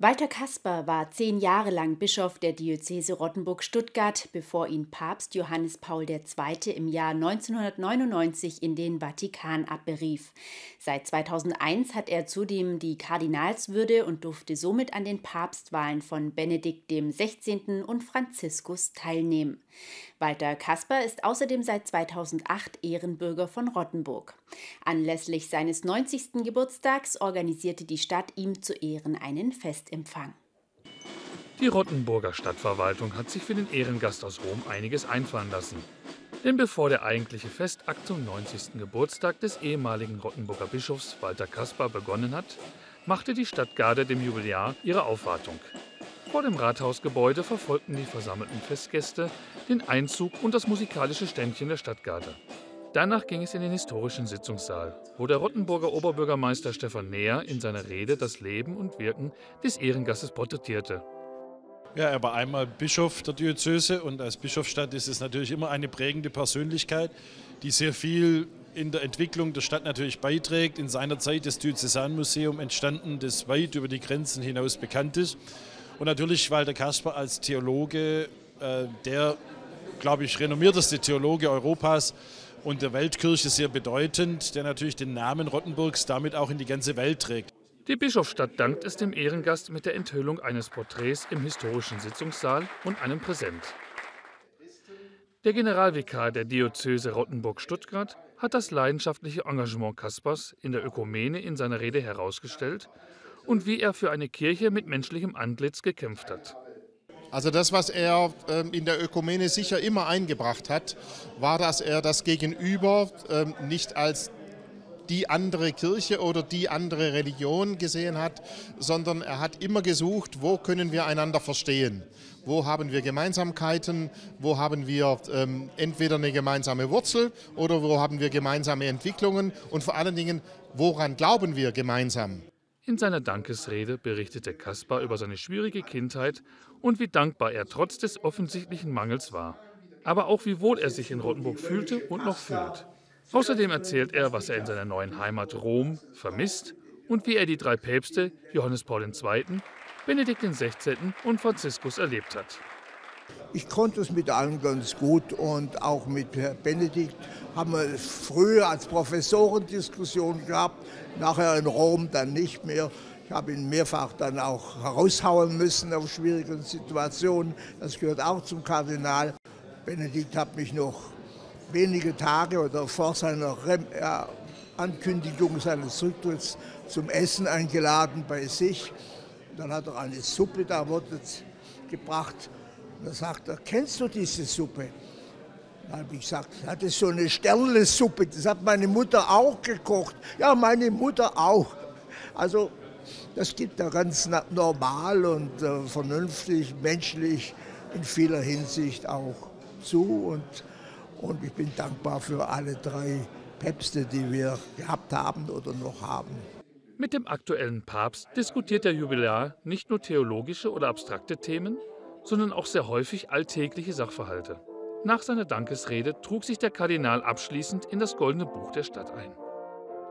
Walter Kasper war zehn Jahre lang Bischof der Diözese Rottenburg-Stuttgart, bevor ihn Papst Johannes Paul II. im Jahr 1999 in den Vatikan abberief. Seit 2001 hat er zudem die Kardinalswürde und durfte somit an den Papstwahlen von Benedikt XVI. und Franziskus teilnehmen. Walter Kasper ist außerdem seit 2008 Ehrenbürger von Rottenburg. Anlässlich seines 90. Geburtstags organisierte die Stadt ihm zu Ehren einen Fest Festempfang. Die Rottenburger Stadtverwaltung hat sich für den Ehrengast aus Rom einiges einfallen lassen. Denn bevor der eigentliche Festakt zum 90. Geburtstag des ehemaligen Rottenburger Bischofs Walter Kaspar begonnen hat, machte die Stadtgarde dem Jubiläar ihre Aufwartung. Vor dem Rathausgebäude verfolgten die versammelten Festgäste den Einzug und das musikalische Ständchen der Stadtgarde. Danach ging es in den historischen Sitzungssaal, wo der Rottenburger Oberbürgermeister Stefan Neher in seiner Rede das Leben und Wirken des Ehrengastes porträtierte. Ja, er war einmal Bischof der Diözese und als Bischofsstadt ist es natürlich immer eine prägende Persönlichkeit, die sehr viel in der Entwicklung der Stadt natürlich beiträgt. In seiner Zeit das Diözesanmuseum entstanden, das weit über die Grenzen hinaus bekannt ist. Und natürlich Walter Kasper als Theologe, äh, der, glaube ich, renommierteste Theologe Europas, und der Weltkirche sehr bedeutend, der natürlich den Namen Rottenburgs damit auch in die ganze Welt trägt. Die Bischofsstadt dankt es dem Ehrengast mit der Enthüllung eines Porträts im historischen Sitzungssaal und einem Präsent. Der Generalvikar der Diözese Rottenburg-Stuttgart hat das leidenschaftliche Engagement Kaspers in der Ökumene in seiner Rede herausgestellt und wie er für eine Kirche mit menschlichem Antlitz gekämpft hat. Also das, was er ähm, in der Ökumene sicher immer eingebracht hat, war, dass er das Gegenüber ähm, nicht als die andere Kirche oder die andere Religion gesehen hat, sondern er hat immer gesucht, wo können wir einander verstehen. Wo haben wir Gemeinsamkeiten? Wo haben wir ähm, entweder eine gemeinsame Wurzel oder wo haben wir gemeinsame Entwicklungen? Und vor allen Dingen, woran glauben wir gemeinsam? In seiner Dankesrede berichtete Kaspar über seine schwierige Kindheit und wie dankbar er trotz des offensichtlichen Mangels war. Aber auch wie wohl er sich in Rottenburg fühlte und noch fühlt. Außerdem erzählt er, was er in seiner neuen Heimat Rom vermisst und wie er die drei Päpste, Johannes Paul II., Benedikt XVI. und Franziskus erlebt hat. Ich konnte es mit allen ganz gut und auch mit Benedikt haben wir früher als Professoren Diskussionen gehabt, nachher in Rom dann nicht mehr. Ich habe ihn mehrfach dann auch heraushauen müssen auf schwierigen Situationen. Das gehört auch zum Kardinal. Benedikt hat mich noch wenige Tage oder vor seiner Ankündigung seines Rücktritts zum Essen eingeladen bei sich. Dann hat er eine Suppe da gebracht da sagt er, kennst du diese Suppe? Da habe ich gesagt, das ist so eine Sternensuppe, das hat meine Mutter auch gekocht. Ja, meine Mutter auch. Also das gibt er ganz normal und äh, vernünftig, menschlich in vieler Hinsicht auch zu. Und, und ich bin dankbar für alle drei Päpste, die wir gehabt haben oder noch haben. Mit dem aktuellen Papst diskutiert der Jubiläar nicht nur theologische oder abstrakte Themen, sondern auch sehr häufig alltägliche Sachverhalte. Nach seiner Dankesrede trug sich der Kardinal abschließend in das Goldene Buch der Stadt ein.